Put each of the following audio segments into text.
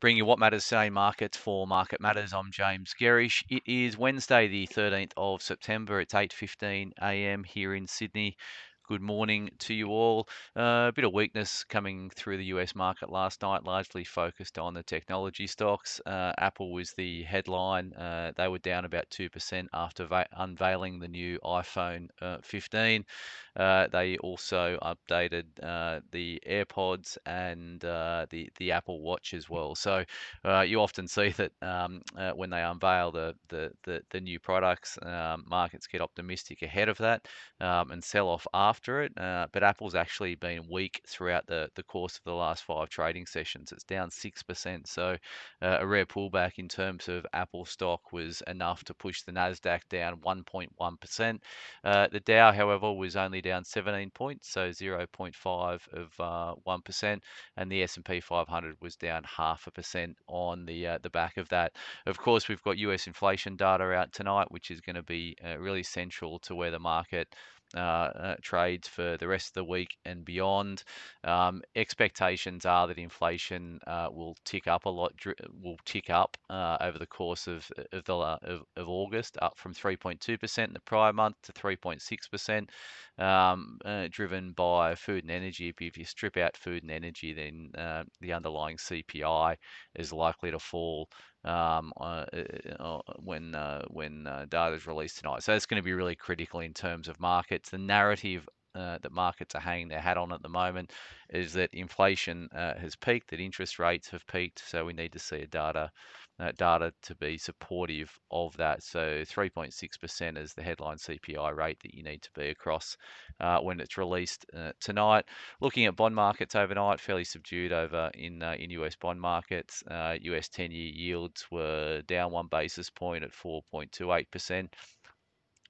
bring you what matters today markets for Market Matters. I'm James Gerrish. It is Wednesday, the 13th of September. It's 8:15 a.m. here in Sydney. Good morning to you all. Uh, a bit of weakness coming through the US market last night, largely focused on the technology stocks. Uh, Apple was the headline. Uh, they were down about 2% after va- unveiling the new iPhone uh, 15. Uh, they also updated uh, the AirPods and the, the Apple Watch as well. So you often see that um, when they unveil the, the, the, the new products, markets get optimistic ahead of that um, and sell off after after it, uh, but Apple's actually been weak throughout the, the course of the last five trading sessions. It's down 6%. So uh, a rare pullback in terms of Apple stock was enough to push the NASDAQ down 1.1%. Uh, the Dow, however, was only down 17 points, so 0.5 of 1%, uh, and the S&P 500 was down half a percent on the uh, the back of that. Of course, we've got US inflation data out tonight, which is going to be uh, really central to where the market uh, uh, trades for the rest of the week and beyond. Um, expectations are that inflation uh, will tick up a lot, will tick up uh, over the course of of, the, of, of August, up from 3.2% in the prior month to 3.6%, um, uh, driven by food and energy. If, you strip out food and energy, then uh, the underlying CPI is likely to fall um, uh, uh, when uh, when uh, data is released tonight. So that's going to be really critical in terms of markets. The narrative uh, that markets are hanging their hat on at the moment is that inflation uh, has peaked, that interest rates have peaked. So we need to see a data uh, data to be supportive of that. So 3.6% is the headline CPI rate that you need to be across uh, when it's released uh, tonight. Looking at bond markets overnight, fairly subdued over in uh, in US bond markets. US 10-year yields were down one basis point at 4.28%.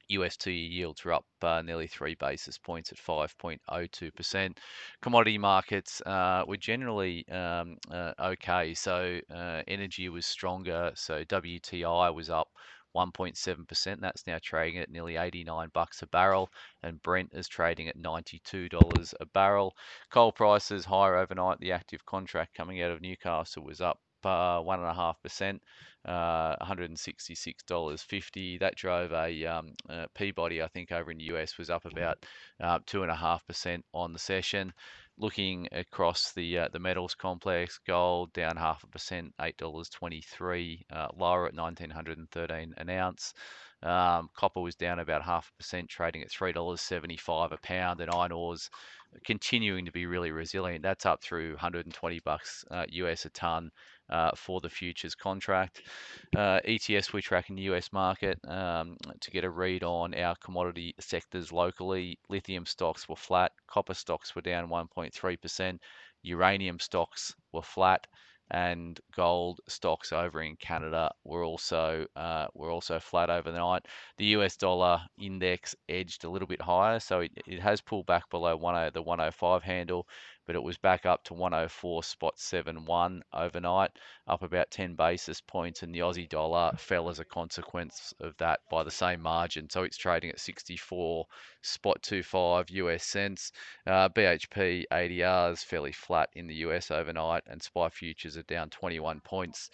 US two year yields were up uh, nearly three basis points at 5.02%. Commodity markets uh, were generally um, uh, okay. So uh, energy was stronger. So WTI was up 1.7%. That's now trading at nearly 89 bucks a barrel, and Brent is trading at $92 a barrel. Coal prices higher overnight. The active contract coming out of Newcastle was up uh, one and a half percent, uh, $166.50. That drove a um, uh, Peabody, I think, over in the US was up about uh, two and a half percent on the session. Looking across the uh, the metals complex, gold down half a percent, eight dollars twenty three, uh, lower at 1913 an ounce. Um, copper was down about half a percent, trading at three dollars seventy five a pound, and iron ores continuing to be really resilient. That's up through 120 bucks US a ton uh, for the futures contract. Uh, ETS we track in the US market um, to get a read on our commodity sectors locally. Lithium stocks were flat, copper stocks were down 1.3%, uranium stocks were flat and gold stocks over in Canada were also uh, were also flat overnight. The US dollar index edged a little bit higher, so it, it has pulled back below 10, the 105 handle, but it was back up to 104 spot 71 overnight, up about 10 basis points, and the Aussie dollar fell as a consequence of that by the same margin. So it's trading at 64 spot 25 US cents. Uh, BHP ADR is fairly flat in the US overnight, and SPI futures are down 21 points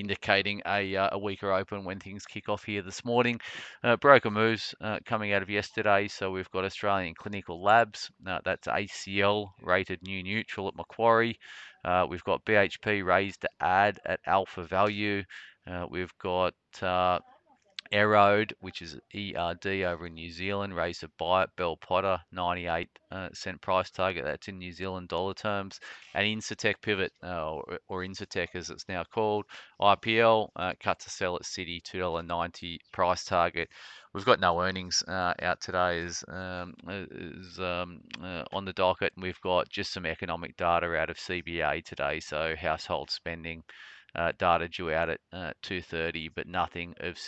indicating a, uh, a weaker open when things kick off here this morning. Uh, broker moves uh, coming out of yesterday. So we've got Australian Clinical Labs. Uh, that's ACL rated new neutral at Macquarie. Uh, we've got BHP raised to add at Alpha Value. Uh, we've got EROAD, which is ERD over in New Zealand, raised a buy at Bell Potter, 98 uh, cent price target. That's in New Zealand dollar terms. And Incitec Pivot, uh, or, or Incitec as it's now called, IPL, uh, cut to sell at Citi, $2.90 price target. We've got no earnings uh, out today is, um, is um, uh, on the docket, and we've got just some economic data out of CBA today. So household spending uh, data due out at uh, 2:30, but nothing of,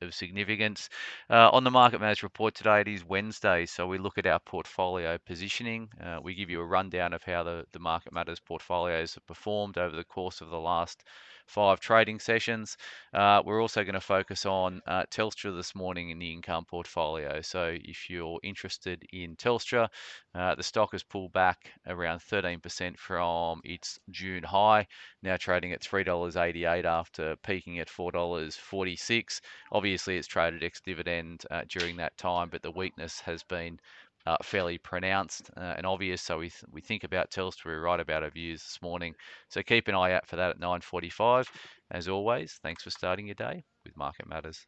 of significance. Uh, on the market matters report today, it is Wednesday, so we look at our portfolio positioning. Uh, we give you a rundown of how the, the market matters portfolios have performed over the course of the last five trading sessions. Uh, we're also going to focus on uh, Telstra this morning in the income portfolio. So if you're interested in Telstra, uh, the stock has pulled back around 13% from its June high, now trading at $3.88 after peaking at $4.46. Obviously, it's traded ex dividend uh, during that time, but the weakness has been uh, fairly pronounced uh, and obvious. So we, th- we think about Telstra, we write about our views this morning. So keep an eye out for that at 9.45. As always, thanks for starting your day with Market Matters.